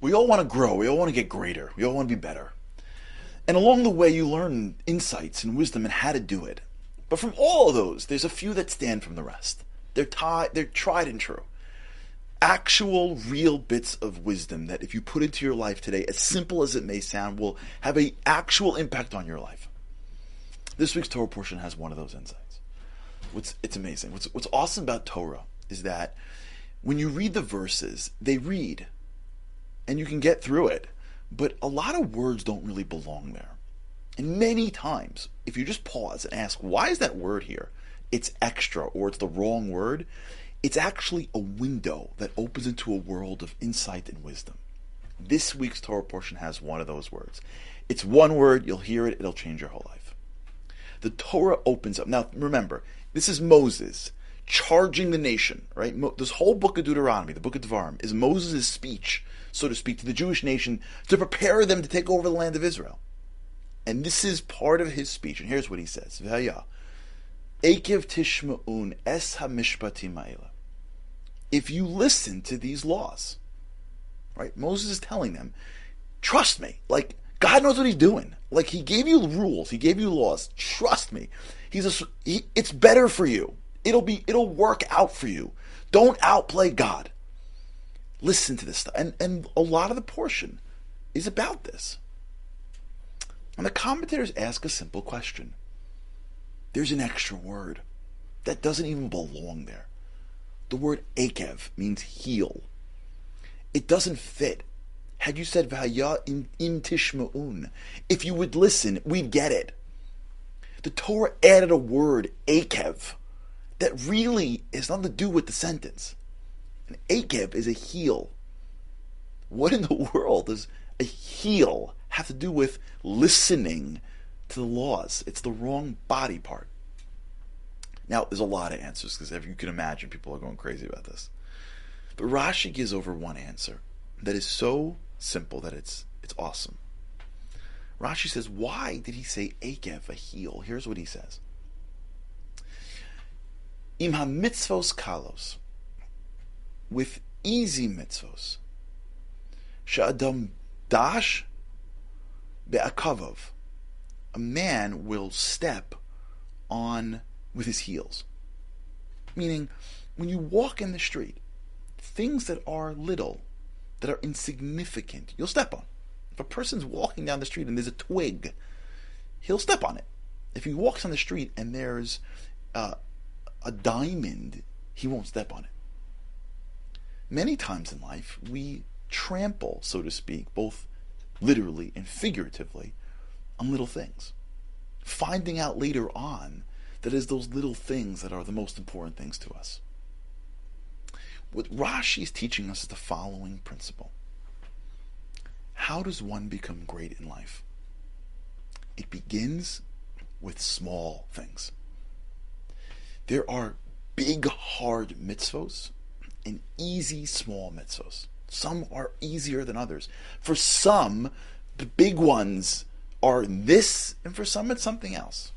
We all want to grow. We all want to get greater. We all want to be better. And along the way, you learn insights and wisdom and how to do it. But from all of those, there's a few that stand from the rest. They're tied, they're tried and true. Actual, real bits of wisdom that if you put into your life today, as simple as it may sound, will have an actual impact on your life. This week's Torah portion has one of those insights. What's, it's amazing. What's, what's awesome about Torah is that when you read the verses, they read, and you can get through it, but a lot of words don't really belong there. And many times, if you just pause and ask, why is that word here? It's extra or it's the wrong word. It's actually a window that opens into a world of insight and wisdom. This week's Torah portion has one of those words. It's one word, you'll hear it, it'll change your whole life. The Torah opens up. Now, remember, this is Moses charging the nation, right? This whole book of Deuteronomy, the book of Devarim, is Moses' speech, so to speak, to the Jewish nation to prepare them to take over the land of Israel. And this is part of his speech. And here's what he says. Tishma'un es hamishpatim If you listen to these laws, right? Moses is telling them, trust me. Like, God knows what he's doing. Like, he gave you rules. He gave you laws. Trust me. He's a, he, it's better for you. It'll be it'll work out for you. Don't outplay God. Listen to this stuff. And and a lot of the portion is about this. And the commentators ask a simple question. There's an extra word that doesn't even belong there. The word akev means heel. It doesn't fit. Had you said v'haya im, im tishma'un, if you would listen, we'd get it. The Torah added a word, akev, that really has nothing to do with the sentence. An Akev is a heel. What in the world does a heel have to do with listening to the laws? It's the wrong body part. Now, there's a lot of answers because if you can imagine, people are going crazy about this. But Rashi gives over one answer that is so simple that it's it's awesome. Rashi says, why did he say Akev, a heel? Here's what he says. Im ha-mitzvos kalos, with easy mitzvos, sha'adam dash be'akavov, a man will step on with his heels. Meaning, when you walk in the street, things that are little, that are insignificant, you'll step on. If a person's walking down the street and there's a twig, he'll step on it. If he walks on the street and there's uh, a diamond, he won't step on it. Many times in life, we trample, so to speak, both literally and figuratively, on little things. Finding out later on that it's those little things that are the most important things to us. What Rashi is teaching us is the following principle. How does one become great in life? It begins with small things. There are big, hard mitzvos and easy, small mitzvos. Some are easier than others. For some, the big ones are this, and for some, it's something else.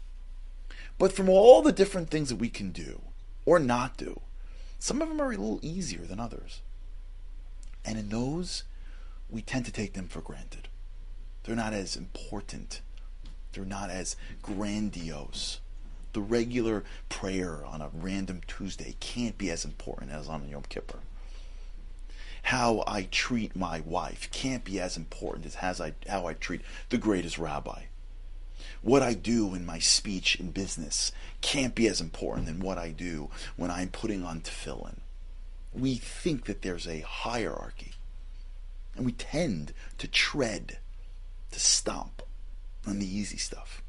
But from all the different things that we can do or not do, some of them are a little easier than others. And in those, we tend to take them for granted. They're not as important, they're not as grandiose the regular prayer on a random Tuesday can't be as important as on Yom Kippur. How I treat my wife can't be as important as I, how I treat the greatest rabbi. What I do in my speech in business can't be as important than what I do when I'm putting on tefillin. We think that there's a hierarchy, and we tend to tread, to stomp on the easy stuff.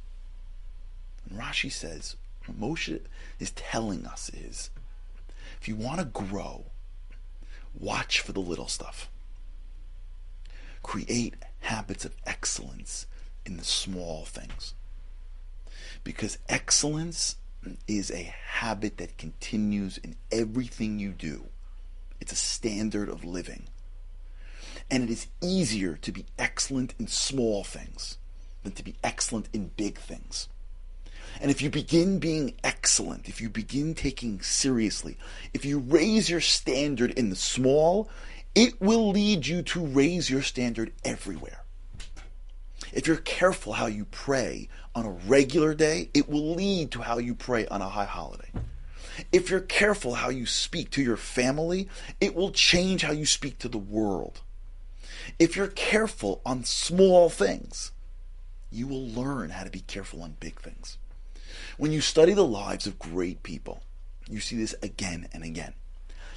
Rashi says, what Moshe is telling us is if you want to grow, watch for the little stuff. Create habits of excellence in the small things. Because excellence is a habit that continues in everything you do. It's a standard of living. And it is easier to be excellent in small things than to be excellent in big things. And if you begin being excellent, if you begin taking seriously, if you raise your standard in the small, it will lead you to raise your standard everywhere. If you're careful how you pray on a regular day, it will lead to how you pray on a high holiday. If you're careful how you speak to your family, it will change how you speak to the world. If you're careful on small things, you will learn how to be careful on big things. When you study the lives of great people, you see this again and again.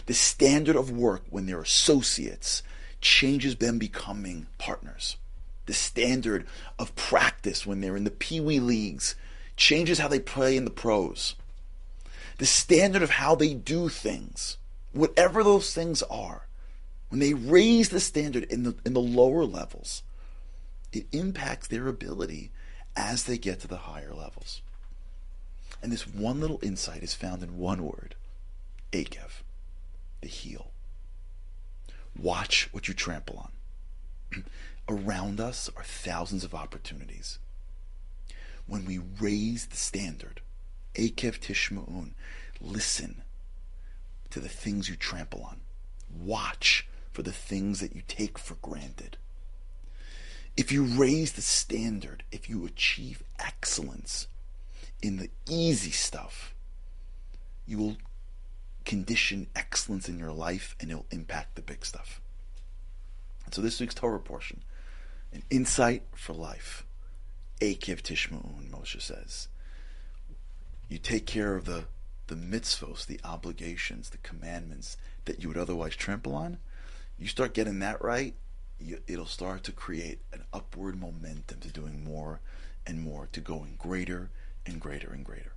The standard of work when they're associates changes them becoming partners. The standard of practice when they're in the Pee Wee leagues changes how they play in the pros. The standard of how they do things, whatever those things are, when they raise the standard in the in the lower levels, it impacts their ability as they get to the higher levels. And this one little insight is found in one word, Akev, the heel. Watch what you trample on. Around us are thousands of opportunities. When we raise the standard, Akev Tishma'un, listen to the things you trample on. Watch for the things that you take for granted. If you raise the standard, if you achieve excellence in the easy stuff, you will condition excellence in your life and it'll impact the big stuff. So this week's Torah portion, an insight for life. Akev Tishma'un, Moshe says. You take care of the, the mitzvos, the obligations, the commandments that you would otherwise trample on, you start getting that right, you, it'll start to create an upward momentum to doing more and more, to going greater and greater and greater.